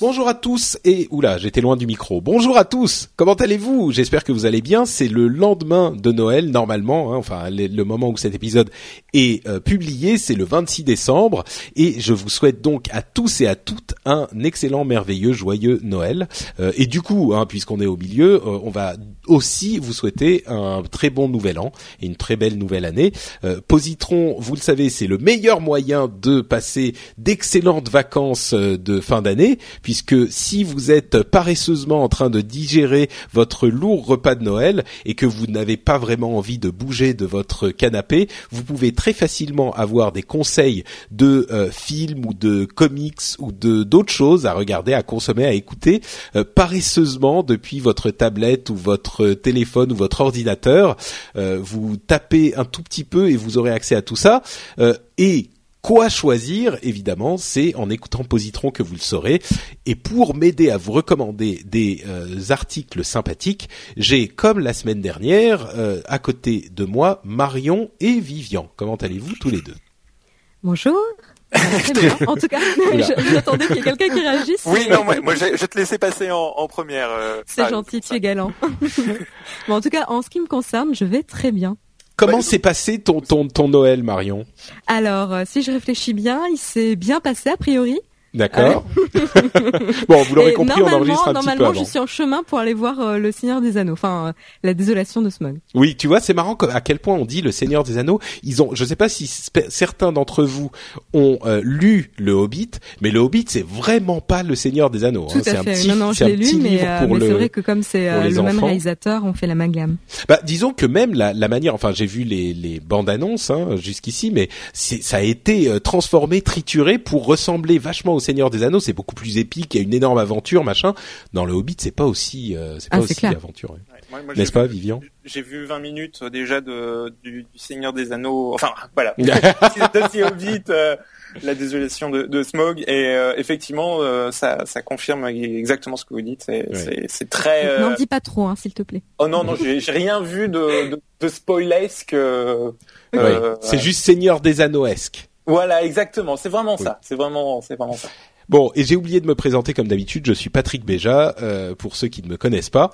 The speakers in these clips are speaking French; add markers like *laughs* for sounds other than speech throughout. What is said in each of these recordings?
Bonjour à tous et oula, j'étais loin du micro. Bonjour à tous. Comment allez-vous? J'espère que vous allez bien. C'est le lendemain de Noël normalement, hein, enfin le, moment où cet épisode est euh, publié, c'est le 26 décembre et je vous souhaite donc à tous et à toutes un excellent, merveilleux, joyeux Noël. Euh, et du coup, hein, puisqu'on est au milieu, euh, on va aussi vous souhaiter un très bon nouvel an et une très belle nouvelle année. Positron, vous le savez, c'est le meilleur moyen de passer d'excellentes vacances de fin d'année, puisque si vous êtes paresseusement en train de digérer votre lourd repas de Noël et que vous n'avez pas vraiment envie de bouger de votre canapé, vous pouvez très facilement avoir des conseils de euh, films ou de comics ou de d'autres choses à regarder, à consommer, à écouter euh, paresseusement depuis votre tablette ou votre téléphone ou votre ordinateur. Euh, vous tapez un tout petit peu et vous aurez accès à tout ça. Et Quoi choisir Évidemment, c'est en écoutant Positron que vous le saurez. Et pour m'aider à vous recommander des euh, articles sympathiques, j'ai, comme la semaine dernière, euh, à côté de moi, Marion et Vivian. Comment allez-vous tous les deux? Bonjour. *laughs* Très bien. En tout cas, j'attendais qu'il y ait quelqu'un qui réagisse. Oui, non, moi, moi je, je te laissais passer en, en première. euh, C'est gentil, tu es galant. *laughs* bon, en tout cas, en ce qui me concerne, je vais très bien. Comment s'est passé ton, ton, ton Noël, Marion? Alors, euh, si je réfléchis bien, il s'est bien passé a priori. D'accord. *laughs* bon, vous l'aurez compris, on enregistre un petit peu normalement, je suis en chemin pour aller voir euh, le Seigneur des Anneaux, enfin euh, la désolation de Smog. Oui, tu vois, c'est marrant à quel point on dit le Seigneur des Anneaux. Ils ont, je sais pas si certains d'entre vous ont euh, lu le Hobbit, mais le Hobbit c'est vraiment pas le Seigneur des Anneaux. Tout hein. C'est à un fait. petit, non, non, je l'ai lu, mais, euh, mais c'est vrai que comme c'est le même réalisateur, on fait l'amalgame. Bah, disons que même la, la manière, enfin, j'ai vu les, les bandes annonces hein, jusqu'ici, mais ça a été euh, transformé, trituré pour ressembler vachement au Seigneur des Anneaux. C'est beaucoup plus épique, il y a une énorme aventure, machin. Dans le Hobbit, c'est pas aussi, euh, c'est Ah, pas c'est aussi clair. aventureux. Ouais, N'est-ce pas, vu- Vivian? J'ai vu 20 minutes euh, déjà de, du, du Seigneur des Anneaux. Enfin, voilà. *laughs* de Hobbit, euh, la désolation de, de Smog. Et euh, effectivement, euh, ça, ça confirme exactement ce que vous dites. C'est, Ouais. c'est, c'est très. euh, N'en dis pas trop, hein, s'il te plaît. Oh non, non, j'ai, rien vu de, de, de spoilesque. euh, Ouais, euh, c'est juste Seigneur des Anneaux-esque. Voilà, exactement. C'est vraiment Oui. ça. C'est vraiment, c'est vraiment ça. Bon, et j'ai oublié de me présenter comme d'habitude, je suis Patrick Béja, euh, pour ceux qui ne me connaissent pas.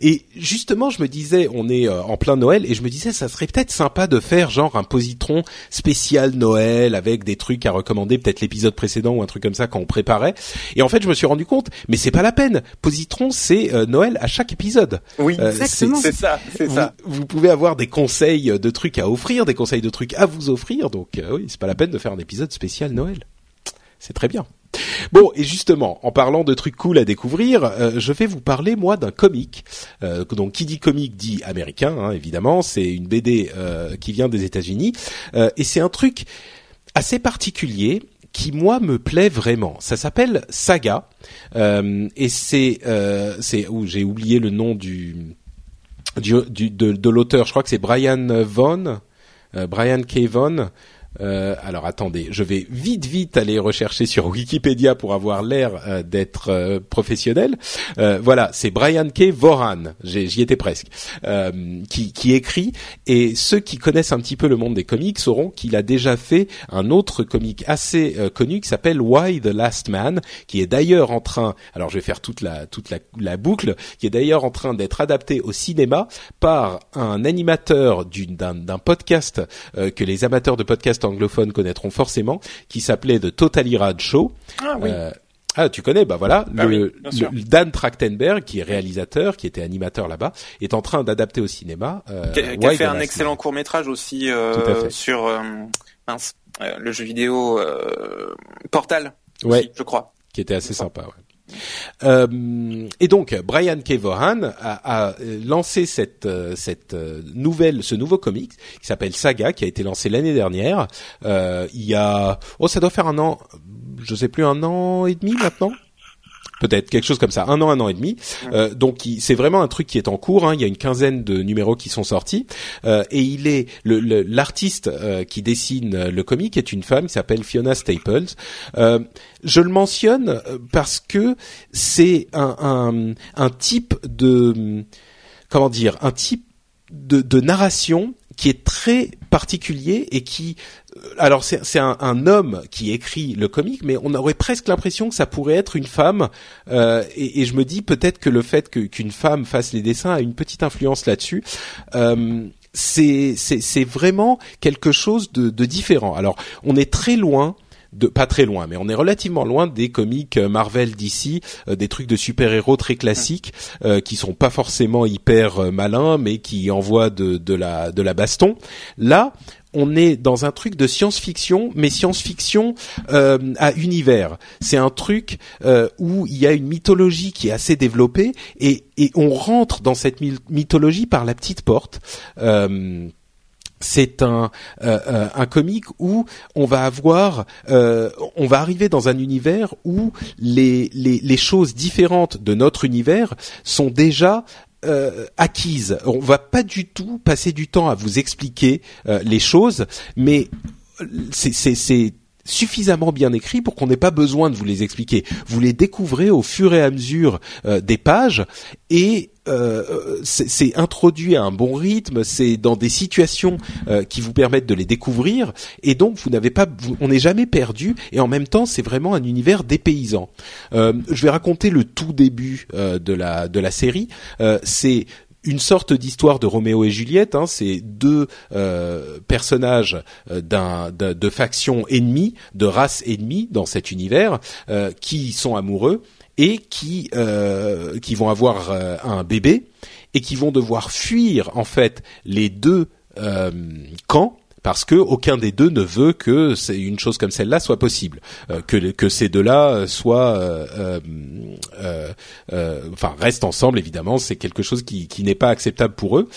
Et justement, je me disais, on est euh, en plein Noël, et je me disais, ça serait peut-être sympa de faire genre un positron spécial Noël, avec des trucs à recommander, peut-être l'épisode précédent ou un truc comme ça quand on préparait. Et en fait, je me suis rendu compte, mais c'est pas la peine. Positron, c'est euh, Noël à chaque épisode. Oui, Euh, Exactement. c'est ça, c'est ça. vous pouvez avoir des conseils de trucs à offrir, des conseils de trucs à vous offrir, donc euh, oui, c'est pas la peine de faire un épisode spécial Noël. C'est très bien. Bon, et justement, en parlant de trucs cool à découvrir, euh, je vais vous parler moi d'un comic. Euh, donc, qui dit comic dit américain, hein, évidemment. C'est une BD euh, qui vient des États-Unis, Euh, et c'est un truc assez particulier qui moi me plaît vraiment. Ça s'appelle Saga, euh, et c'est euh, c'est où j'ai oublié le nom du du, de, de l'auteur. Je crois que c'est Brian Vaughan, Brian K. Vaughan. Euh, alors attendez, je vais vite vite aller rechercher sur Wikipédia pour avoir l'air euh, d'être euh, professionnel. Euh, voilà, c'est Brian K. J'ai- j'y étais presque, euh, qui, qui écrit. Et ceux qui connaissent un petit peu le monde des comics sauront qu'il a déjà fait un autre comic assez connu qui s'appelle Why the Last Man, qui est d'ailleurs en train, alors je vais faire toute la toute la, la boucle, qui est d'ailleurs en train d'être adapté au cinéma par un animateur d'un podcast que les amateurs de podcasts anglophones connaîtront forcément, qui s'appelait The Totally Rad Show. Ah oui. Euh, Ah, tu connais, bah voilà, Ah le, oui, Dan Trachtenberg, qui est réalisateur, qui était animateur là-bas, est en train d'adapter au cinéma. Euh, Qui a, fait un excellent court métrage aussi euh, sur euh, mince, euh, le jeu vidéo euh, Portal, Ouais. aussi, je crois. qui était assez sympa. Ouais. Euh, et donc Brian K. Vaughan a, a lancé cette euh, cette euh, nouvelle ce nouveau comic qui s'appelle Saga qui a été lancé l'année dernière. Euh, il y a oh ça doit faire un an, je sais plus un an et demi maintenant. Peut-être quelque chose comme ça, un an, un an et demi. Euh, donc c'est vraiment un truc qui est en cours. hein. Il y a une quinzaine de numéros qui sont sortis Euh, et il est le- le- l'artiste euh, qui dessine le comic est une femme qui s'appelle Fiona Staples. Euh, je le mentionne euh, parce que c'est un, un, un type de comment dire un type de, de narration qui est très particulier et qui euh, alors c'est c'est un, un homme qui écrit le comic mais on aurait presque l'impression que ça pourrait être une femme euh, et, et je me dis peut-être que le fait que- qu'une femme fasse les dessins a une petite influence là-dessus. Euh, c'est c'est c'est vraiment quelque chose de, de différent. Alors on est très loin de pas très loin, mais on est relativement loin des comics euh, Marvel d'ici, des trucs de super-héros très classiques euh, qui sont pas forcément hyper euh, malins, mais qui envoient de, de la de la baston. Là, on est dans un truc de science-fiction, mais science-fiction euh, à univers. C'est un truc euh, où il y a une mythologie qui est assez développée et, et on rentre dans cette myth- mythologie par la petite porte. Euh, c'est un euh, euh, un comique où on va avoir euh, on va arriver dans un univers où les les les choses différentes de notre univers sont déjà euh, acquises. On va pas du tout passer du temps à vous expliquer euh, les choses, mais c'est suffisamment bien écrit pour qu'on n'ait pas besoin de vous les expliquer. Vous les découvrez au fur et à mesure euh, des pages et euh, c'est introduit à un bon rythme, c'est dans des situations euh, qui vous permettent de les découvrir et donc vous n'avez pas, on n'est jamais perdu et en même temps c'est vraiment un univers dépaysant. Je vais raconter le tout début de la de la série. C'est une sorte d'histoire de Roméo et Juliette. Hein, c'est deux euh, personnages euh, d'un, d'un- de factions ennemies, de races ennemies dans cet univers, euh, qui sont amoureux et qui qui vont avoir un bébé et qui vont devoir fuir en fait les deux camps parce que aucun des deux ne veut que une chose comme celle-là soit possible, euh, que que ces deux-là euh, soient, euh, euh, euh, euh, enfin restent ensemble évidemment, c'est quelque chose qui qui n'est pas acceptable pour eux.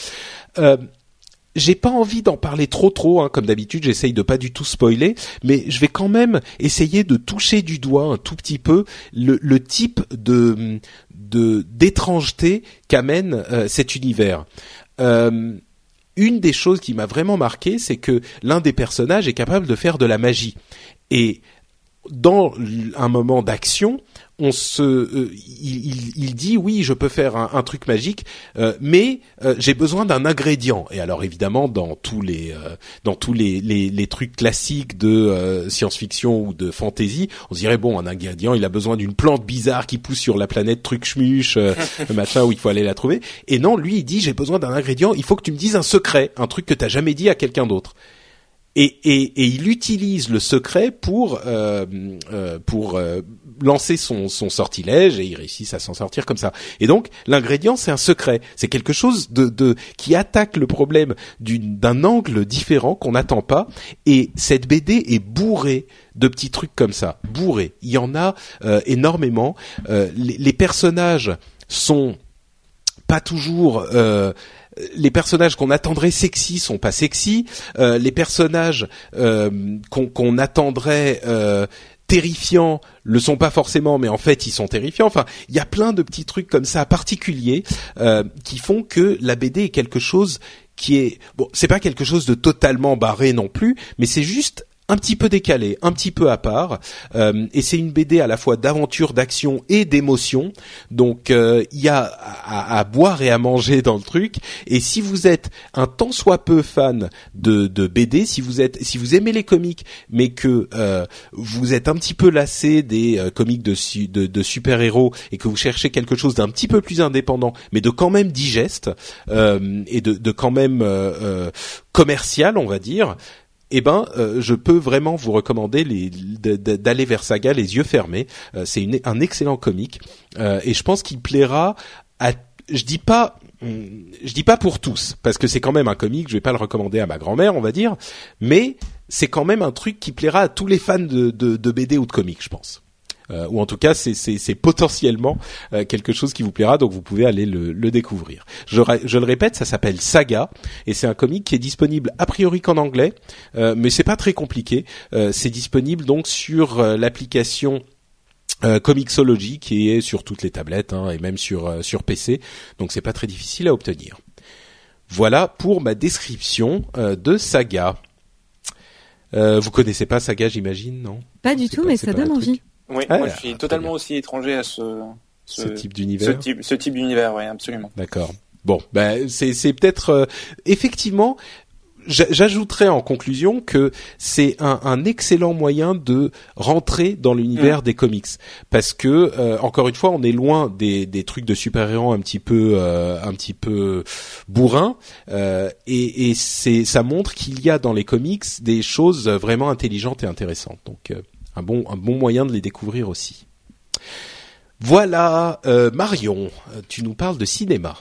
J'ai pas envie d'en parler trop trop, hein, comme d'habitude, j'essaye de pas du tout spoiler, mais je vais quand même essayer de toucher du doigt un tout petit peu le, le type de de d'étrangeté qu'amène cet univers. Euh, une des choses qui m'a vraiment marqué, c'est que l'un des personnages est capable de faire de la magie. Et dans un moment d'action, on se, euh, il, il- il dit oui, je peux faire un, un truc magique, euh, mais euh, j'ai besoin d'un ingrédient. Et alors évidemment, dans tous les, euh, dans tous les, les, les trucs classiques de euh, science-fiction ou de fantasy, on se dirait bon, un ingrédient, il a besoin d'une plante bizarre qui pousse sur la planète truc schmuche, euh, *laughs* machin où il faut aller la trouver. Et non, lui, il dit j'ai besoin d'un ingrédient, il faut que tu me dises un secret, un truc que t'as jamais dit à quelqu'un d'autre et, et, et il utilise le secret pour euh, euh, pour euh, lancer son, son sortilège et il réussit à s'en sortir comme ça. Et donc l'ingrédient c'est un secret, c'est quelque chose de, de qui attaque le problème d'un angle différent qu'on n'attend pas. Et cette BD est bourrée de petits trucs comme ça, bourrée. Il y en a euh, énormément. Euh, les, les personnages sont pas toujours euh, les personnages qu'on attendrait sexy sont pas sexy. Euh, les personnages euh, qu'on attendrait euh, terrifiants le sont pas forcément, mais en fait ils sont terrifiants. Enfin, il y a plein de petits trucs comme ça particuliers euh, qui font que la BD est quelque chose qui est bon. C'est pas quelque chose de totalement barré non plus, mais c'est juste un petit peu décalé, un petit peu à part, euh, et c'est une BD à la fois d'aventure, d'action et d'émotion. Donc euh, il y a à, à boire et à manger dans le truc. Et si vous êtes un tant soit peu fan de, de BD, si vous êtes, si vous aimez les comics, mais que euh, vous êtes un petit peu lassé des euh, comics de, de, de super héros et que vous cherchez quelque chose d'un petit peu plus indépendant, mais de quand même digeste euh, et de, de quand même euh, euh, commercial, on va dire eh ben, je peux vraiment vous recommander d'aller vers Saga les yeux fermés. c'est un excellent comique et je pense qu'il plaira à je dis pas je dis pas pour tous parce que c'est quand même un comique, je vais pas le recommander à ma grand-mère, on va dire, mais c'est quand même un truc qui plaira à tous les fans de, de, BD ou de comics, je pense. Euh, ou en tout cas, c'est potentiellement euh, quelque chose qui vous plaira, donc vous pouvez aller le, le découvrir. Je, je, le répète, ça s'appelle Saga et c'est un comic qui est disponible a priori qu'en anglais, euh, mais c'est pas très compliqué. Euh, c'est disponible donc sur l'application euh, Comixology qui est sur toutes les tablettes hein, et même sur euh, sur PC, donc c'est pas très difficile à obtenir. Voilà pour ma description euh, de Saga. Vous connaissez pas Saga, j'imagine, non? Pas du tout, mais ça donne envie. Oui, moi je suis totalement aussi étranger à ce ce, type d'univers. Ce type, ce type d'univers, oui, absolument. D'accord. Bon, ben c'est c'est peut-être effectivement J'ajouterais en conclusion que c'est un, un, excellent moyen de rentrer dans l'univers mm. des comics parce que euh, encore une fois on est loin des, des trucs de super-héros un petit peu euh, un petit peu bourrin euh, et, et c'est ça montre qu'il y a dans les comics des choses vraiment intelligentes et intéressantes donc un bon un bon moyen de les découvrir aussi. Voilà Marion, tu nous parles de cinéma.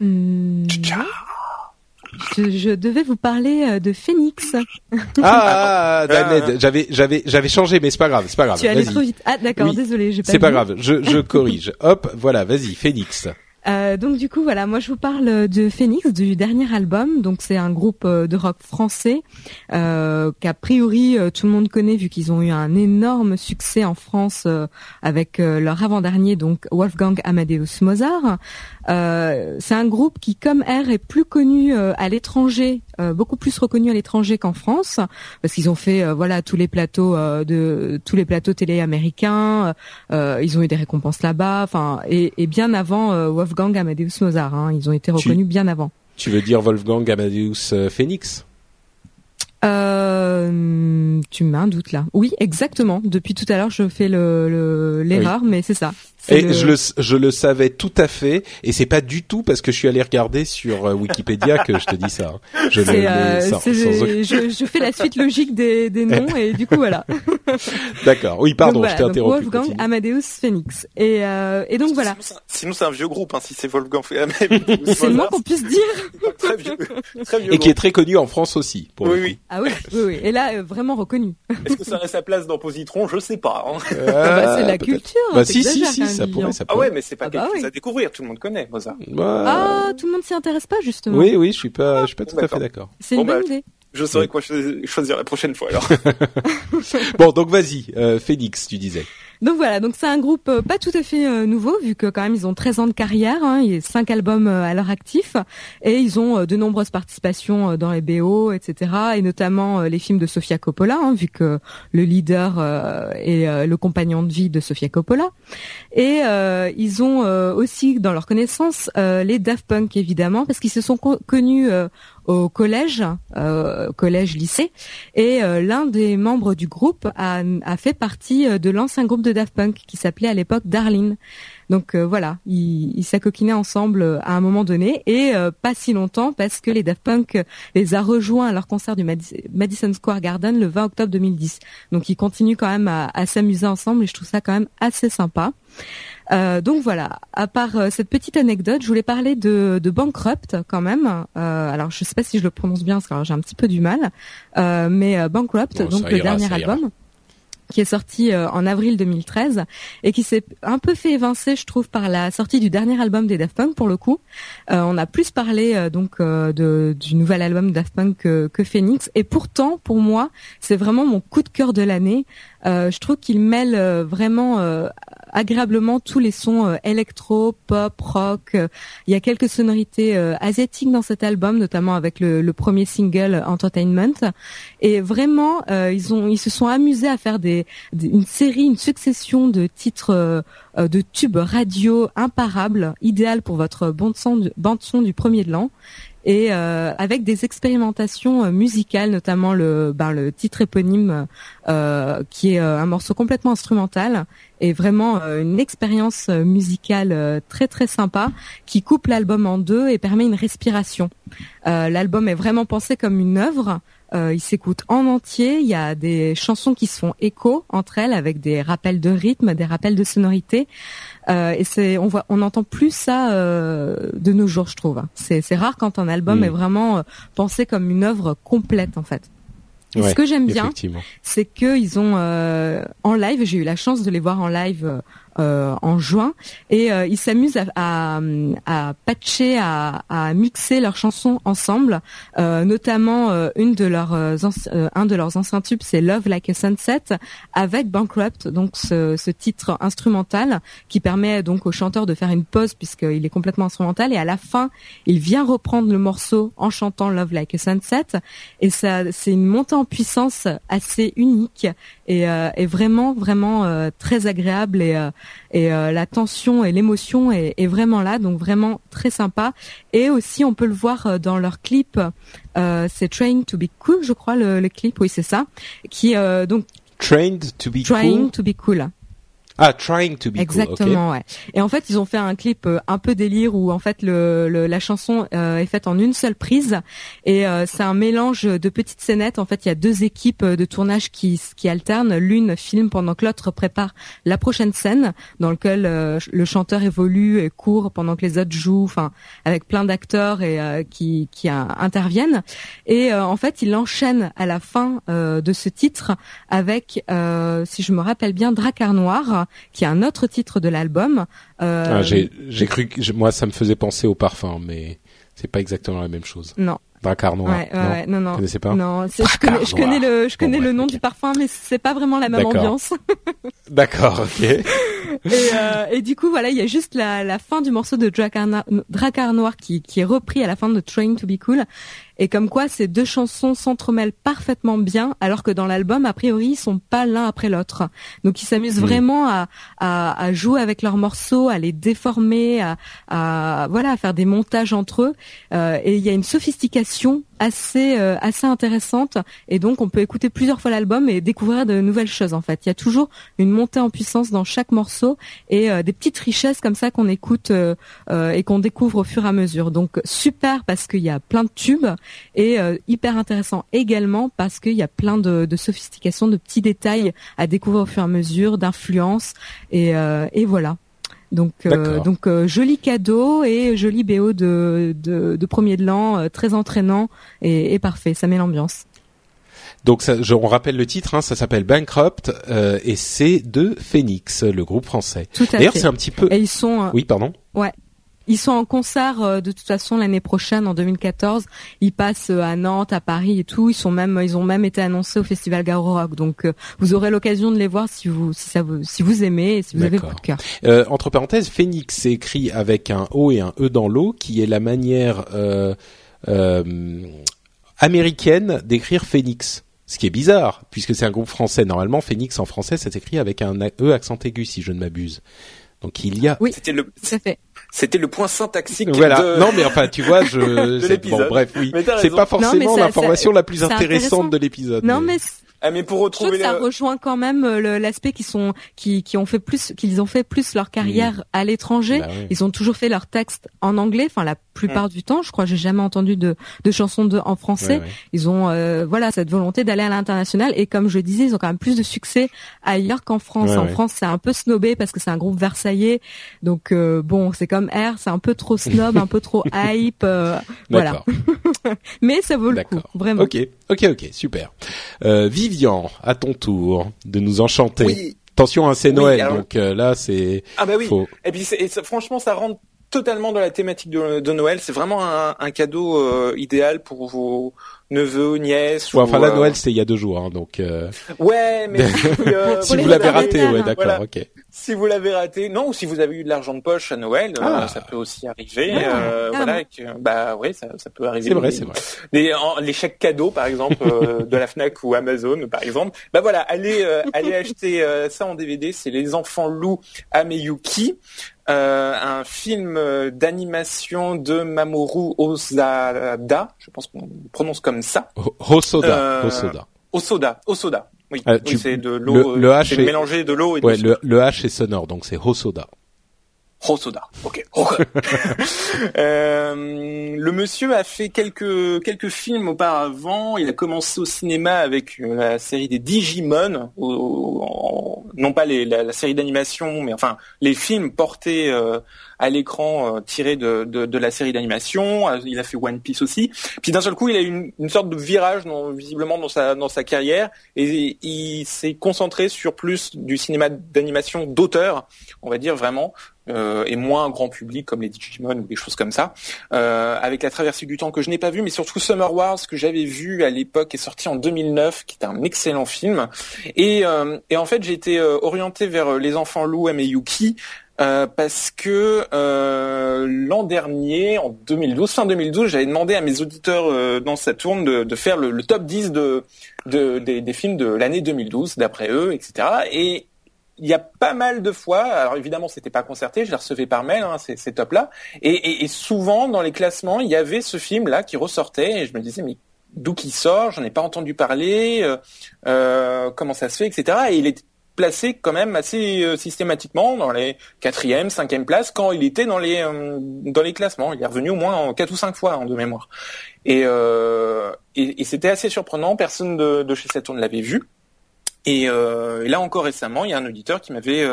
Mmh je, devais vous parler euh, de Phoenix. Ah, *laughs* ah, ah j'avais j'avais j'avais changé, mais c'est pas grave, c'est pas grave. Tu allais trop vite. Ah d'accord, désolé, j'ai pas. C'est pas grave, je, je *laughs* corrige. Hop, voilà, vas-y, Phoenix. Euh, donc du coup voilà, moi je vous parle de Phoenix, du dernier album. Donc c'est un groupe euh, de rock français euh, qu'a priori euh, tout le monde connaît vu qu'ils ont eu un énorme succès en France avec leur avant-dernier donc Wolfgang Amadeus Mozart. C'est un groupe qui comme R est plus connu à l'étranger, beaucoup plus reconnu à l'étranger qu'en France parce qu'ils ont fait voilà tous les plateaux de tous les plateaux télé américains. ils ont eu des récompenses là-bas, enfin et, et, bien avant Wolfgang Wolfgang Amadeus Mozart. Hein. Ils ont été reconnus bien avant. Tu veux dire Wolfgang Amadeus euh, Phoenix? Euh, tu mets un doute là. Oui, exactement. Depuis tout à l'heure, je fais le l'erreur, mais c'est ça. Et je le je le savais tout à fait, et c'est pas du tout parce que je suis allé regarder sur euh, Wikipédia que je te dis ça. Hein. Je, euh, je, je, fais la suite logique des, des *laughs* noms et du coup voilà. D'accord. Oui, pardon, je t'ai interrompu. Wolfgang Amadeus Phoenix. Et euh, et donc voilà. Sinon c'est un vieux groupe, hein, si c'est Wolfgang Amadeus. *laughs* c'est le moins qu'on puisse dire. *laughs* très vieux, très vieux. Et qui est très connu en France aussi. Pour oui, oui. Ah oui, oui, oui. Et là, euh, vraiment reconnu. Est-ce que ça aurait sa place dans Positron? Je sais pas. Hein. Euh, bah, c'est la culture. Bah si, si, si, ça pourrait, ça pourrait. Ah ouais, mais c'est pas ah quelque bah chose à découvrir. Tout le monde connaît Mozart. Bah... Ah, tout le monde s'y intéresse pas justement. Oui, oui, je suis pas, je suis pas tout à fait d'accord. C'est une bonne idée. Je saurai quoi choisir la prochaine fois alors. *laughs* bon, donc vas-y, euh, Phoenix, tu disais. Donc voilà, donc c'est un groupe euh, pas tout à fait euh, nouveau vu que quand même ils ont 13 ans de carrière, hein, il y a 5 albums euh, à leur actif et ils ont de nombreuses participations dans les BO, etc. et notamment les films de Sofia Coppola, hein, vu que le leader est le compagnon de vie de Sofia Coppola. Et ils ont aussi dans leur connaissance les Daft Punk évidemment parce qu'ils se sont connus au collège, euh, collège lycée, et euh, l'un des membres du groupe a, a fait partie euh, de l'ancien groupe de Daft Punk qui s'appelait à l'époque Darlene. Donc euh, voilà, ils il s'acoquinaient ensemble à un moment donné et pas si longtemps parce que les Daft Punk les a rejoints à leur concert du Madison Square Garden le 20 octobre 2010. Donc ils continuent quand même à, à s'amuser ensemble et je trouve ça quand même assez sympa. Euh, donc voilà, à part euh, cette petite anecdote, je voulais parler de, de Bankrupt quand même. Euh, alors je sais pas si je le prononce bien parce que j'ai un petit peu du mal, euh, mais Bankrupt, donc le dernier album qui est sorti en avril 2013 et qui s'est un peu fait évincer, je trouve, par la sortie du dernier album des Daft Punk pour le coup. on a plus parlé donc de, du nouvel album Daft Punk que Phoenix et pourtant pour moi c'est vraiment mon coup de cœur de l'année. Je trouve qu'il mêle vraiment agréablement tous les sons euh, électro, pop, rock. Il y a quelques sonorités euh, asiatiques dans cet album, notamment avec le, premier single Entertainment. Et vraiment, euh, ils se sont amusés à faire une série, une succession de titres de tubes radio imparables, idéal pour votre bande son du premier de l'an et euh, avec des expérimentations euh, musicales, notamment le, ben, titre éponyme euh, qui est un morceau complètement instrumental est vraiment une expérience musicale très très sympa qui coupe l'album en deux et permet une respiration. l'album est vraiment pensé comme une œuvre. Il s'écoute en entier. Il y a des chansons qui se font écho entre elles avec des rappels de rythme, des rappels de sonorité. Euh, et c'est on voit on entend plus ça euh, de nos jours je trouve c'est c'est rare quand un album mm. est vraiment euh, pensé comme une œuvre complète en fait ce que j'aime bien c'est que ils ont en live j'ai eu la chance de les voir en live euh, en juin. Et euh, ils s'amusent à, patcher, à, mixer leurs chansons ensemble, euh, notamment une de leurs un de leurs anciens tubes, c'est Love Like a Sunset avec Bankrupt, donc ce, ce, titre instrumental qui permet donc au chanteur de faire une pause puisqu'il est complètement instrumental. Et à la fin il vient reprendre le morceau en chantant Love Like a Sunset. Et ça c'est une montée en puissance assez unique et, et vraiment vraiment très agréable et et euh, la tension et l'émotion est, vraiment là, donc vraiment très sympa. Et aussi, on peut le voir euh, dans leur clip. Euh, c'est Trying to be cool, je crois le, le clip. Oui, c'est ça. Qui donc Trained to be Trying to be cool. Ah, trying to be Exactement, ouais. Et en fait, ils ont fait un clip euh, un peu délire où en fait le, la chanson euh, est faite en une seule prise et euh, c'est un mélange de petites scénettes. En fait, il y a deux équipes de tournage qui qui alternent. L'une filme pendant que l'autre prépare la prochaine scène dans lequel le chanteur évolue et court pendant que les autres jouent, enfin avec plein d'acteurs et qui qui interviennent. Et en fait, il enchaîne à la fin de ce titre avec, si je me rappelle bien, Dracar Noir qui est un autre titre de l'album. Euh, ah, j'ai cru que moi ça me faisait penser au parfum, mais c'est pas exactement la même chose. Non. Dracar noir. Ouais, ouais, non, non. Vous connaissez pas Non, je connais, je connais, le, je connais le nom du parfum, mais c'est pas vraiment la même ambiance. *laughs* D'accord, ok. et, euh, et, du coup, voilà, il y a juste la, la fin du morceau de Dracar, Noir qui, qui est repris à la fin de Trying to be Cool et comme quoi ces deux chansons s'entremêlent parfaitement bien, alors que dans l'album, a priori, ils sont pas l'un après l'autre. Donc ils s'amusent vraiment à, à, à, jouer avec leurs morceaux, à les déformer, à, à voilà, à faire des montages entre eux. Euh, et il y a une sophistication assez euh, assez intéressante et donc on peut écouter plusieurs fois l'album et découvrir de nouvelles choses en fait. Il y a toujours une montée en puissance dans chaque morceau et euh, des petites richesses comme ça qu'on écoute euh, et qu'on découvre au fur et à mesure. Donc super parce qu'il y a plein de tubes et hyper intéressant également parce qu'il y a plein de, de sophistication, de petits détails à découvrir au fur et à mesure, d'influence et, et voilà. Donc, euh, donc euh, joli cadeau et joli BO de, de, de premier de l'an, euh, très entraînant et, et, parfait. Ça met l'ambiance. Donc, ça, je, on rappelle le titre, hein, ça s'appelle Bankrupt et c'est de Phoenix, le groupe français. Tout à D'ailleurs, c'est un petit peu. Et ils sont. Oui, pardon. Ouais, ils sont en concert euh, de toute façon l'année prochaine en 2014. Ils passent euh, à Nantes, à Paris et tout. Ils sont même, ils ont même été annoncés au Festival Garo Rock. Donc euh, vous aurez l'occasion de les voir si vous, si ça vous, si vous aimez et si vous avez le coup de cœur. Euh, entre parenthèses, Phoenix c'est écrit avec un O et un E dans l'eau, qui est la manière américaine d'écrire Phoenix. Ce qui est bizarre, puisque c'est un groupe français. Normalement, Phoenix en français, ça s'écrit avec un E accent aigu, si je ne m'abuse. Donc il y a. Oui, c'était le. Fait. C'était le point syntaxique. Voilà. Non, mais enfin, tu vois, je. *laughs* de bon, bref, oui. C'est pas forcément l'information la plus intéressante de l'épisode. Non, mais, mais pour retrouver ça rejoint quand même euh, l'aspect qui sont qui qui ont fait plus qu'ils ont fait plus leur carrière à l'étranger. Bah Ils ont toujours fait leurs textes en anglais, enfin la plupart mm. du temps. Je crois j'ai jamais entendu de de chansons de en français. Ils ont euh, voilà cette volonté d'aller à l'international et comme je disais, ils ont quand même plus de succès ailleurs qu'en France. en France, c'est un peu snobé parce que c'est un groupe versaillais. Donc euh, bon, c'est comme R, c'est un peu trop snob, un peu trop *laughs* hype. voilà. *laughs* mais ça vaut le coup, vraiment. Ok, ok, ok, super. Euh, Vivian, à ton tour de nous enchanter. Oui. Attention, hein, c'est Noël, donc euh, là c'est. Ah bah oui. Et puis franchement, ça rentre totalement dans la thématique de, de Noël. C'est vraiment un, un cadeau euh, idéal pour vos neveux, nièces. Ouais, enfin, la Noël, c'était il y a deux jours, hein, donc. Euh... Ouais, mais *laughs* si, vous l'avez raté, ouais, d'accord, ok. Si vous l'avez raté, non, ou si vous avez eu de l'argent de poche à Noël, ah. ça peut aussi arriver. Euh, voilà, bah ouais, ça, ça peut arriver. C'est vrai, c'est vrai. Les, les chèques cadeaux, par exemple, *laughs* de la Fnac ou Amazon, par exemple. Bah voilà, allez, allez *laughs* acheter ça en DVD. C'est Les Enfants Loups Ameyuki. Euh, un film d'animation de Mamoru Osada, je pense qu'on prononce comme ça. Hosoda, euh, Hosoda. Osoda, Osoda. Oui, euh, c'est de l'eau. Le, H est mélangé de l'eau et ouais, le, le H est sonore, donc c'est Hosoda. Hosoda, ok. *laughs* euh, le monsieur a fait quelques quelques films auparavant. Il a commencé au cinéma avec euh, la série des Digimon, non pas les, la, série d'animation, mais enfin les films portés euh, à l'écran euh, tirés de, de, de, la série d'animation. Il a fait One Piece aussi. Puis d'un seul coup, il a eu une, une sorte de virage, dans, visiblement dans sa dans sa carrière, et il s'est concentré sur plus du cinéma d'animation d'auteur, on va dire vraiment, euh, et moins un grand public comme les Digimon ou des choses comme ça. Euh, avec la traversée du temps que je n'ai pas vu, mais surtout Summer Wars que j'avais vu à l'époque est sorti en 2009, qui est un excellent film. Et, euh, et en fait, j'ai été euh, orienté vers euh, Les Enfants Lou et Yuki. Parce que l'an dernier, en 2012, fin 2012, j'avais demandé à mes auditeurs dans cette tourne de, de faire le, le, top 10 de, de des, des, films de l'année 2012, d'après eux, etc. Et il y a pas mal de fois, alors évidemment c'était pas concerté, je les recevais par mail, hein, ces, ces tops-là, et, et, et, souvent dans les classements, il y avait ce film-là qui ressortait, et je me disais, mais d'où qu'il sort, j'en ai pas entendu parler, euh, euh, comment ça se fait, etc. Et il est placé quand même assez euh, systématiquement dans les quatrième, cinquième places quand il était dans les euh, dans les classements. Il est revenu au moins quatre ou cinq fois en de mémoire. Et, euh, et, c'était assez surprenant, personne de, de chez Saturn ne l'avait vu. Et, là encore récemment, il y a un auditeur qui m'avait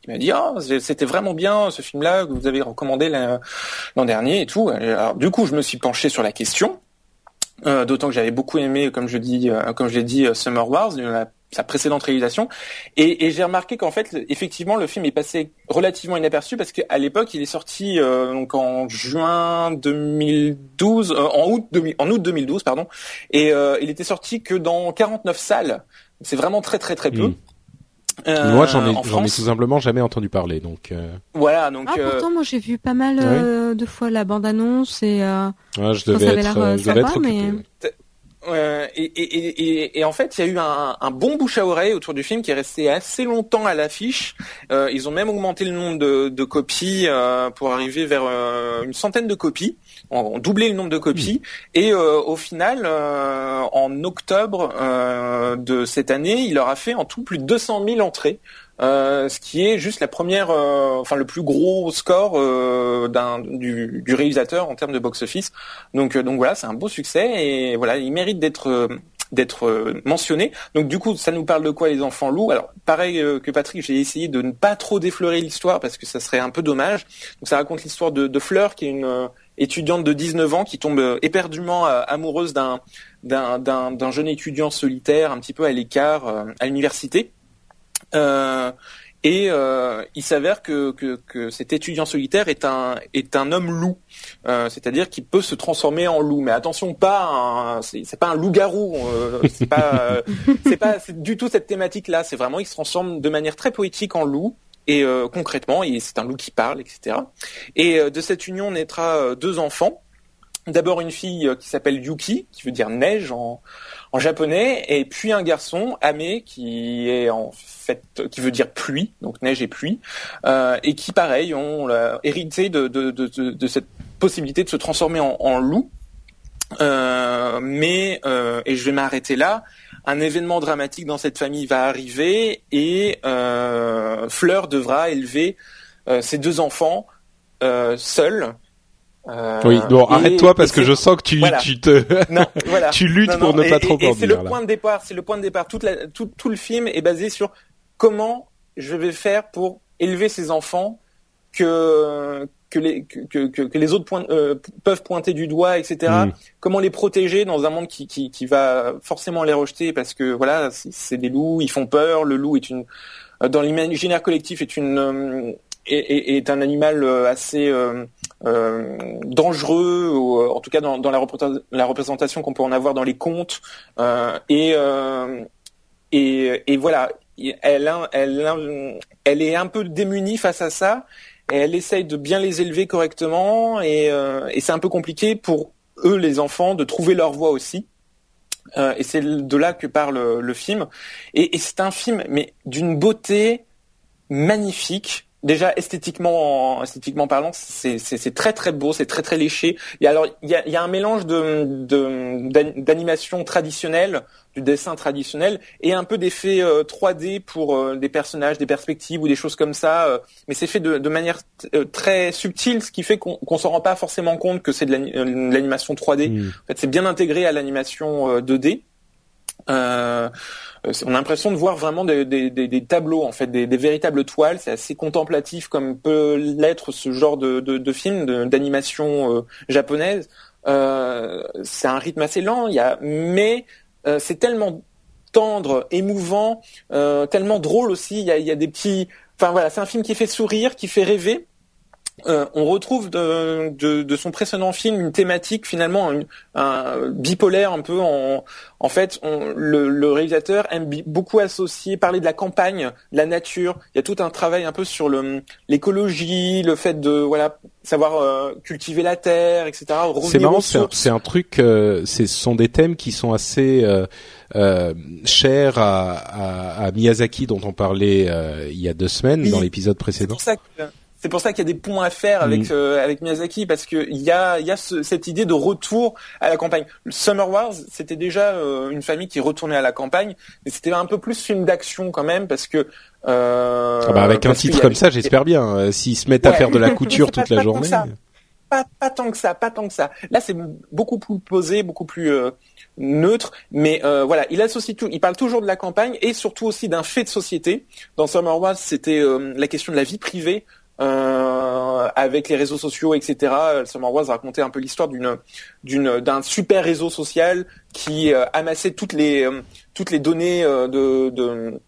qui m'a dit ah c'était vraiment bien ce film-là que vous avez recommandé l'an dernier et tout. Alors du coup, je me suis penché sur la question. D'autant que j'avais beaucoup aimé, comme je dis, comme je l'ai dit, Summer Wars, sa précédente réalisation, et, et j'ai remarqué qu'en fait, effectivement, le film est passé relativement inaperçu parce qu'à l'époque, il est sorti donc en juin 2012, en août en août 2012, pardon, et il était sorti que dans 49 salles. C'est vraiment très très très peu. Hmm. Euh, moi, j'en ai, j'en ai tout simplement jamais entendu parler, donc. Euh... Voilà, donc. Ah, euh, pourtant, moi, j'ai vu pas mal euh, de fois la bande-annonce et. Euh... Ouais, je devais être, euh, je devais être mais. Euh, et, et, et, et, en fait, il y a eu un, un, bon bouche à oreille autour du film qui est resté assez longtemps à l'affiche. Euh, ils ont même augmenté le nombre de, de copies euh, pour arriver vers une centaine de copies ont doublé le nombre de copies. Et euh, au final, euh, en octobre euh, de cette année, il leur a fait en tout plus de 200 000 entrées. Ce qui est juste la première, enfin le plus gros score d'un du, réalisateur en termes de box-office. Donc donc voilà, c'est un beau succès et voilà, il mérite d'être mentionné. Donc du coup, ça nous parle de quoi les enfants loups? Alors pareil que Patrick, j'ai essayé de ne pas trop défleurer l'histoire parce que ça serait un peu dommage. Donc ça raconte l'histoire de, de Fleur, qui est une étudiante de 19 ans qui tombe euh, éperdument euh, amoureuse d'un jeune étudiant solitaire, un petit peu à l'écart euh, à l'université. Et il s'avère que, que, cet étudiant solitaire est un est un homme loup, c'est-à-dire qu'il peut se transformer en loup. Mais attention, pas c'est pas un loup-garou, c'est pas c'est pas du tout cette thématique-là. C'est vraiment il se transforme de manière très poétique en loup et euh, concrètement, c'est un loup qui parle, etc. Et euh, de cette union naîtra euh, deux enfants. D'abord une fille qui s'appelle Yuki, qui veut dire neige en, japonais, et puis un garçon, Ame, qui est en fait qui veut dire pluie, donc neige et pluie, euh, et qui pareil ont hérité de, cette possibilité de se transformer en, loup. Euh, mais et je vais m'arrêter là un événement dramatique dans cette famille va arriver et euh, Fleur devra élever euh, ses deux enfants euh, seule. Euh, oui, bon, arrête-toi parce que je sens que tu, tu te, *laughs* *laughs* tu luttes pour ne pas trop et, C'est le point de départ. C'est le point de départ. Toute la, tout, tout le film est basé sur comment je vais faire pour élever ces enfants que que les que, que, que les autres euh, peuvent pointer du doigt, etc. Mm. Comment les protéger dans un monde qui, qui, qui va forcément les rejeter parce que voilà, c'est des loups, ils font peur. Le loup est une dans l'imaginaire collectif est une euh, est, est, un animal assez euh, dangereux, ou, en tout cas dans, dans la, représentation qu'on peut en avoir dans les contes. et, et, et voilà, elle, elle, elle est un peu démunie face à ça et elle essaye de bien les élever correctement et, euh, et c'est un peu compliqué pour eux les enfants de trouver leur voie aussi. Euh, et c'est de là que parle le film. Et, et c'est un film mais d'une beauté magnifique. Déjà esthétiquement esthétiquement parlant c'est très très beau c'est très très léché. Et alors il y a, y a un mélange de d'animation traditionnelle du dessin traditionnel et un peu d'effets 3D euh, pour euh, des personnages des perspectives ou des choses comme ça euh, mais c'est fait de, de manière très subtile ce qui fait qu'on qu'on s'en rend pas forcément compte que c'est de l'animation 3D mmh. en fait c'est bien intégré à l'animation 2D euh, euh, on a l'impression de voir vraiment des, tableaux, en fait, des, véritables toiles. C'est assez contemplatif comme peut l'être ce genre de, film d'animation euh, japonaise. Euh, c'est un rythme assez lent, y a, mais c'est tellement tendre, émouvant, tellement drôle aussi. Il y a, y a des petits, enfin voilà, c'est un film qui fait sourire, qui fait rêver. Euh, on retrouve de, de, de, son précédent film une thématique finalement un, bipolaire un peu en, en fait on, le, le, réalisateur aime beaucoup associer parler de la campagne de la nature. Il y a tout un travail un peu sur le l'écologie le fait de voilà savoir euh, cultiver la terre etc c'est marrant c'est un, truc euh, ce sont des thèmes qui sont assez euh, chers à, à, à, Miyazaki dont on parlait il y a deux semaines dans l'épisode précédent. C'est pour ça que c'est pour ça qu'il y a des ponts à faire avec mm. euh, avec Miyazaki parce que il y a il y a cette idée de retour à la campagne. Summer Wars, c'était déjà euh, une famille qui retournait à la campagne, mais c'était un peu plus film d'action quand même parce que euh, ah bah avec un titre comme ça, j'espère bien. Euh, s'ils se mettent à faire de la couture *laughs* toute la journée. Pas, pas tant que ça, pas tant que ça. Là, c'est beaucoup plus posé, beaucoup plus neutre, mais euh, voilà, il associe tout. Il parle toujours de la campagne et surtout aussi d'un fait de société. Dans Summer Wars, c'était la question de la vie privée euh, avec les réseaux sociaux, etc. Summer Wars racontait un peu l'histoire d'une d'une d'un super réseau social qui euh, amassait toutes les euh, toutes les données de, de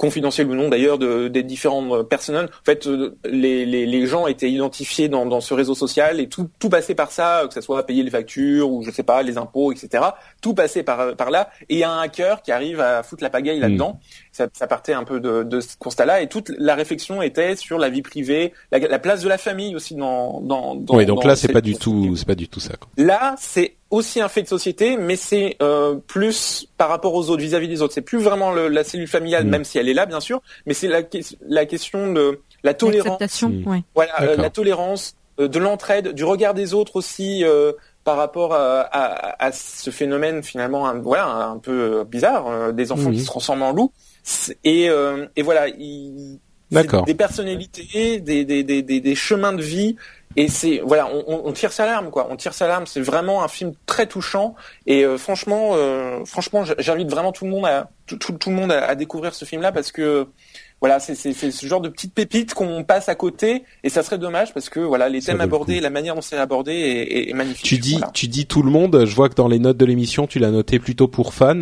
confidentiel ou non d'ailleurs de, des différentes euh, personnes. En fait, euh, les, les, les gens étaient identifiés dans, dans, ce réseau social et tout, tout passait par ça, que ce soit payer les factures ou je sais pas les impôts, etc. Tout passait par par là. Et il y a un hacker qui arrive à foutre la pagaille là-dedans. Ça, ça, partait un peu de, de ce constat-là et toute la réflexion était sur la vie privée, la, la place de la famille aussi dans dans. dans oui, donc là c'est pas du tout, c'est pas du tout ça. Quoi. Là, c'est aussi un fait de société, mais c'est euh, plus par rapport aux autres, vis-à-vis des autres. C'est plus vraiment le, la cellule familiale, mm. même si elle est là, bien sûr, mais c'est la, la question de la tolérance. Mm. Voilà, euh, la tolérance, euh, de l'entraide, du regard des autres aussi euh, par rapport à, à, à, ce phénomène finalement, un, voilà, un, peu bizarre, des enfants qui mm. se transforment en loups. Et, et voilà, il, des personnalités, des, des, des, des, chemins de vie et c'est voilà, on, on, tire sa larme quoi. On tire sa larme. C'est vraiment un film très touchant. Et euh, franchement, euh, franchement, j'invite vraiment tout le monde à tout, tout, le monde à, découvrir ce film-là parce que voilà, c'est ce genre de petites pépites qu'on passe à côté et ça serait dommage parce que voilà, les thèmes abordés, la manière dont c'est abordé est, est, magnifique. Tu dis, tu dis tout le monde. Je vois que dans les notes de l'émission, tu l'as noté plutôt pour fans.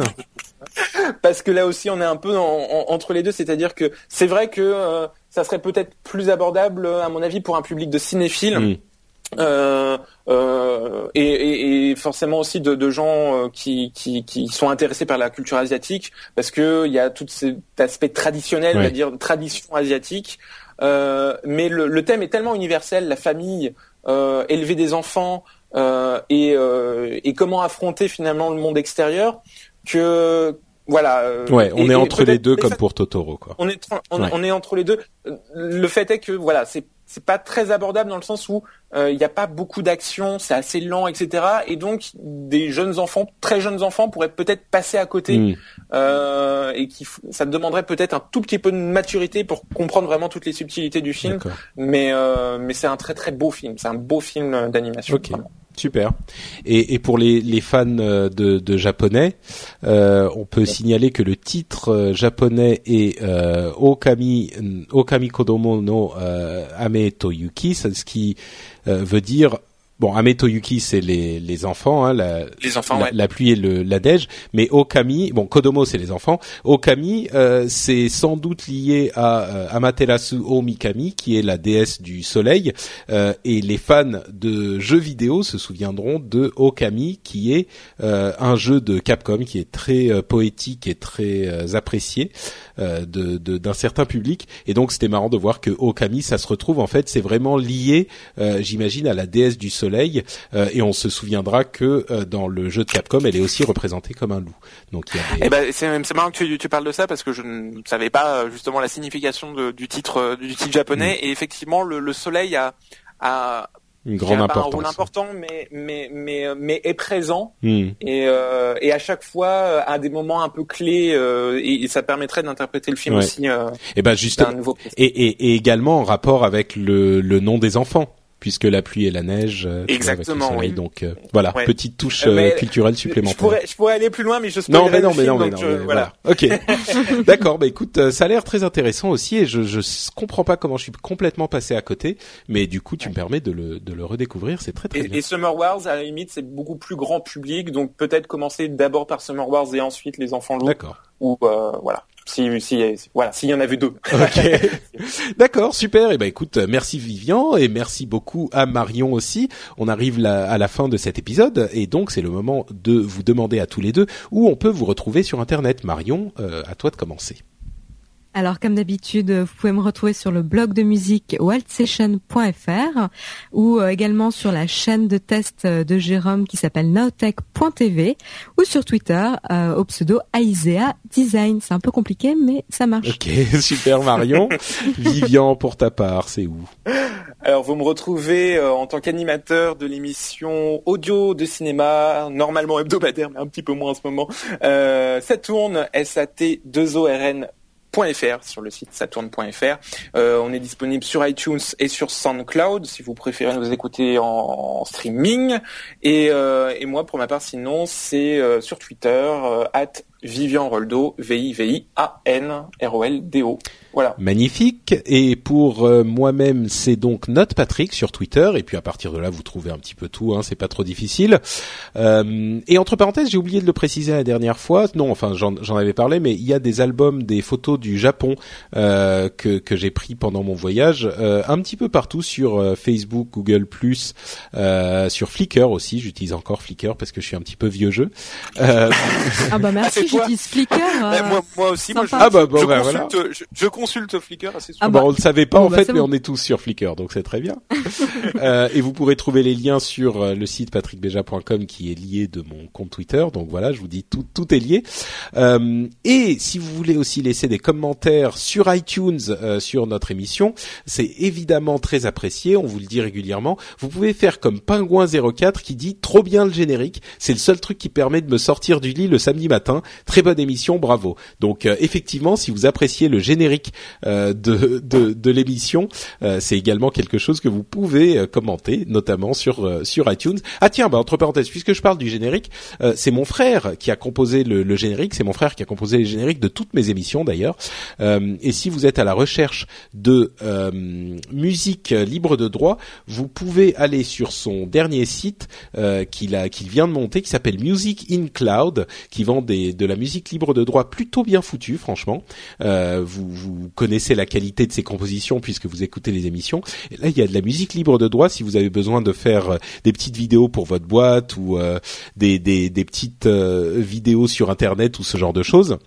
Parce que là aussi, on est un peu entre les deux. C'est-à-dire que c'est vrai que euh, ça serait peut-être plus abordable, à mon avis, pour un public de cinéphiles. Euh, euh, et, et, forcément aussi de, de gens euh, qui, qui, qui, sont intéressés par la culture asiatique parce que il y a tout cet aspect traditionnel, on va dire tradition asiatique. Euh, mais le, le, thème est tellement universel, la famille, euh, élever des enfants et, et comment affronter finalement le monde extérieur, que voilà. Euh, ouais, on est entre les deux comme pour Totoro, quoi. On est on, est entre les deux. Le fait est que voilà, c'est c'est pas très abordable dans le sens où euh, il n'y a pas beaucoup d'action, c'est assez lent, etc. Et donc des jeunes enfants, très jeunes enfants, pourraient peut-être passer à côté mm. euh, et qui ça demanderait peut-être un tout petit peu de maturité pour comprendre vraiment toutes les subtilités du film. Mais euh, mais c'est un très très beau film, c'est un beau film d'animation. Super. Et, et, pour les, les fans euh, de, de japonais, euh, on peut signaler que le titre euh, japonais est euh, Okami Okami Kodomo no euh, Ame to Yuki, ce qui veut dire Bon, Ametoyuki, c'est les, les enfants, hein, la, les enfants, la, pluie et le, la neige. Mais Okami, bon, Kodomo, c'est les enfants. Okami, euh, c'est sans doute lié à euh, Amaterasu Omikami, qui est la déesse du soleil. Euh, et les fans de jeux vidéo se souviendront de Okami, qui est euh, un jeu de Capcom qui est très poétique et très apprécié d'un de, d'un certain public. Et donc, c'était marrant de voir que Okami, ça se retrouve en fait, c'est vraiment lié, j'imagine, à la déesse du soleil soleil et on se souviendra que dans le jeu de Capcom, elle est aussi représentée comme un loup. Donc il y a des... Eh ben c'est marrant que tu, tu, parles de ça parce que je ne savais pas justement la signification de, du titre du titre japonais mm. et effectivement le, le soleil a, a une grande importance. un rôle important, mais mais mais mais est présent hmm. et euh, et à chaque fois euh, à des moments un peu clés euh, et, ça permettrait d'interpréter le film aussi. Euh, et ben juste et, et, et également en rapport avec le le nom des enfants puisque la pluie et la neige. Euh, Exactement. oui. Donc euh, voilà, petite touche euh, culturelle supplémentaire. Je pourrais, je pourrais aller plus loin, mais je non, mais non, mais non, mais non, voilà. Ok. *laughs* D'accord. Bah écoute, ça a l'air très intéressant aussi, et je je comprends pas comment je suis complètement passé à côté, mais du coup, tu me permets de le de le redécouvrir. C'est très très et, bien. Et Summer Wars, à la limite, c'est beaucoup plus grand public, donc peut-être commencer d'abord par Summer Wars et ensuite les enfants loups. D'accord. Ou voilà. Si, si, voilà, s'il y en avait deux. Ok. *laughs* D'accord, super. Et eh ben écoute, merci Vivian et merci beaucoup à Marion aussi. On arrive à la fin de cet épisode et donc c'est le moment de vous demander à tous les deux où on peut vous retrouver sur Internet. Marion, euh, à toi de commencer. Alors comme d'habitude, vous pouvez me retrouver sur le blog de musique waldsession.fr ou euh, également sur la chaîne de test euh, de Jérôme qui s'appelle nowtech.tv ou sur Twitter euh, au pseudo Aisea Design. C'est un peu compliqué mais ça marche. Ok, *laughs* super Marion. *laughs* Vivian, pour ta part, c'est où? Alors vous me retrouvez en tant qu'animateur de l'émission audio de cinéma, normalement hebdomadaire, mais un petit peu moins en ce moment. Euh, ça tourne SAT 2ORN sur le site saturn.fr. Euh, on est disponible sur iTunes et sur SoundCloud si vous préférez nous écouter en, streaming. Et, euh, moi, pour ma part, sinon, c'est euh, sur Twitter, at Vivian Roldo, V-I-V-I-A-N-R-O-L-D-O. Voilà. Magnifique. Et pour euh, moi-même, c'est donc Note Patrick sur Twitter. Et puis à partir de là, vous trouvez un petit peu tout. Hein, c'est pas trop difficile. Euh, et entre parenthèses, j'ai oublié de le préciser la dernière fois. Non, enfin, j'en avais parlé, mais il y a des albums, des photos du Japon euh, que, que j'ai pris pendant mon voyage, euh, un petit peu partout sur euh, Facebook, Google+, sur Flickr aussi. J'utilise encore Flickr parce que je suis un petit peu vieux jeu. ah bah merci, j'utilise Flickr. *laughs* moi, moi, aussi, moi, je, ah bah, bon, je, bah, consulte, voilà. je, je consulte Flickr assez souvent. Ah bah, on le savait pas en bah, fait, mais on est tous sur Flickr, donc c'est très bien. *laughs* euh, et vous pourrez trouver les liens sur euh, le site patrickbeja.com qui est lié de mon compte Twitter. Donc voilà, je vous dis tout, tout est lié. Euh, et si vous voulez aussi laisser des commentaires sur iTunes euh, sur notre émission, c'est évidemment très apprécié. On vous le dit régulièrement. Vous pouvez faire comme Pingouin04 qui dit trop bien le générique. C'est le seul truc qui permet de me sortir du lit le samedi matin. Très bonne émission, bravo. Donc effectivement, si vous appréciez le générique euh, de, de, de l'émission, euh, c'est également quelque chose que vous pouvez euh, commenter, notamment sur sur iTunes. Ah tiens, bah entre parenthèses, puisque je parle du générique, c'est mon frère qui a composé le, le générique, c'est mon frère qui a composé les génériques de toutes mes émissions d'ailleurs. et si vous êtes à la recherche de musique libre de droit, vous pouvez aller sur son dernier site qu'il a qu'il vient de monter, qui s'appelle Music in Cloud, qui vend des, de la musique libre de droit plutôt bien foutue, franchement. vous, vous connaissez la qualité de ses compositions puisque vous écoutez les émissions. Là, il y a de la musique libre de droit si vous avez besoin de faire euh, des petites vidéos pour votre boîte ou euh, des, petites euh, vidéos sur Internet ou ce genre de choses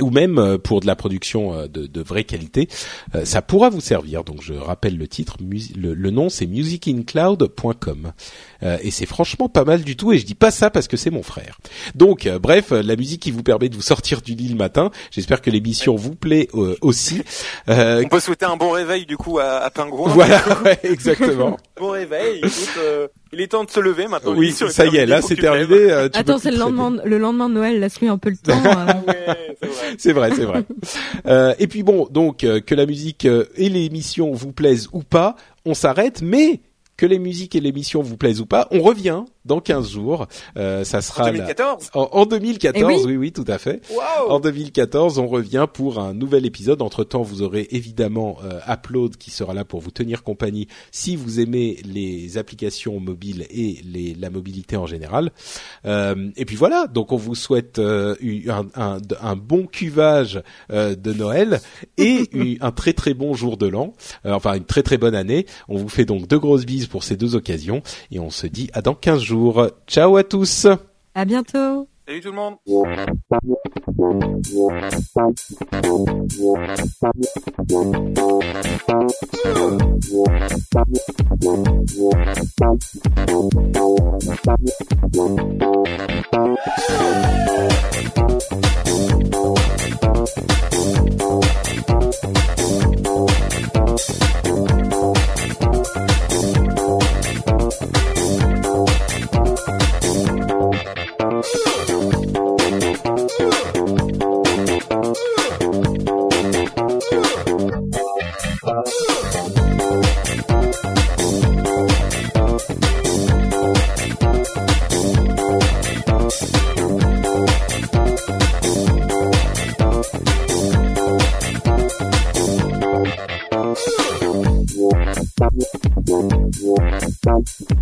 ou même euh, pour de la production euh, de, de vraie qualité, euh, ça pourra vous servir. Donc je rappelle le titre, le, nom c'est musicincloud.com et c'est franchement pas mal du tout. Et je dis pas ça parce que c'est mon frère. Donc bref, la musique qui vous permet de vous sortir du lit le matin. J'espère que l'émission vous plaît aussi. On peut souhaiter un bon réveil du coup à, à Pingouin. Voilà, *laughs* exactement. bon réveil. Écoute, il est temps de se lever maintenant. Oui, ça y est, là c'est terminé. Attends, c'est le lendemain, le lendemain de Noël, laisse-lui un peu le *laughs* temps. c'est vrai, c'est vrai. euh, et puis bon, donc euh, que la musique euh, et l'émission vous plaisent ou pas, on s'arrête, mais que les musiques et l'émission vous plaisent ou pas, on revient dans 15 jours. Euh, ça sera en 2014. En, 2014, oui. oui. tout à fait. En 2014, on revient pour un nouvel épisode. Entre temps, vous aurez évidemment euh, Upload qui sera là pour vous tenir compagnie si vous aimez les applications mobiles et les, la mobilité en général. Euh, et puis voilà. Donc on vous souhaite euh, un, un, un, bon cuvage euh, de Noël et *laughs* un très très bon jour de l'an. Euh, enfin une très très bonne année. On vous fait donc deux grosses bises pour ces deux occasions et on se dit à dans 15 jours. Ciao à tous. À bientôt. Salut tout le monde. Thank you.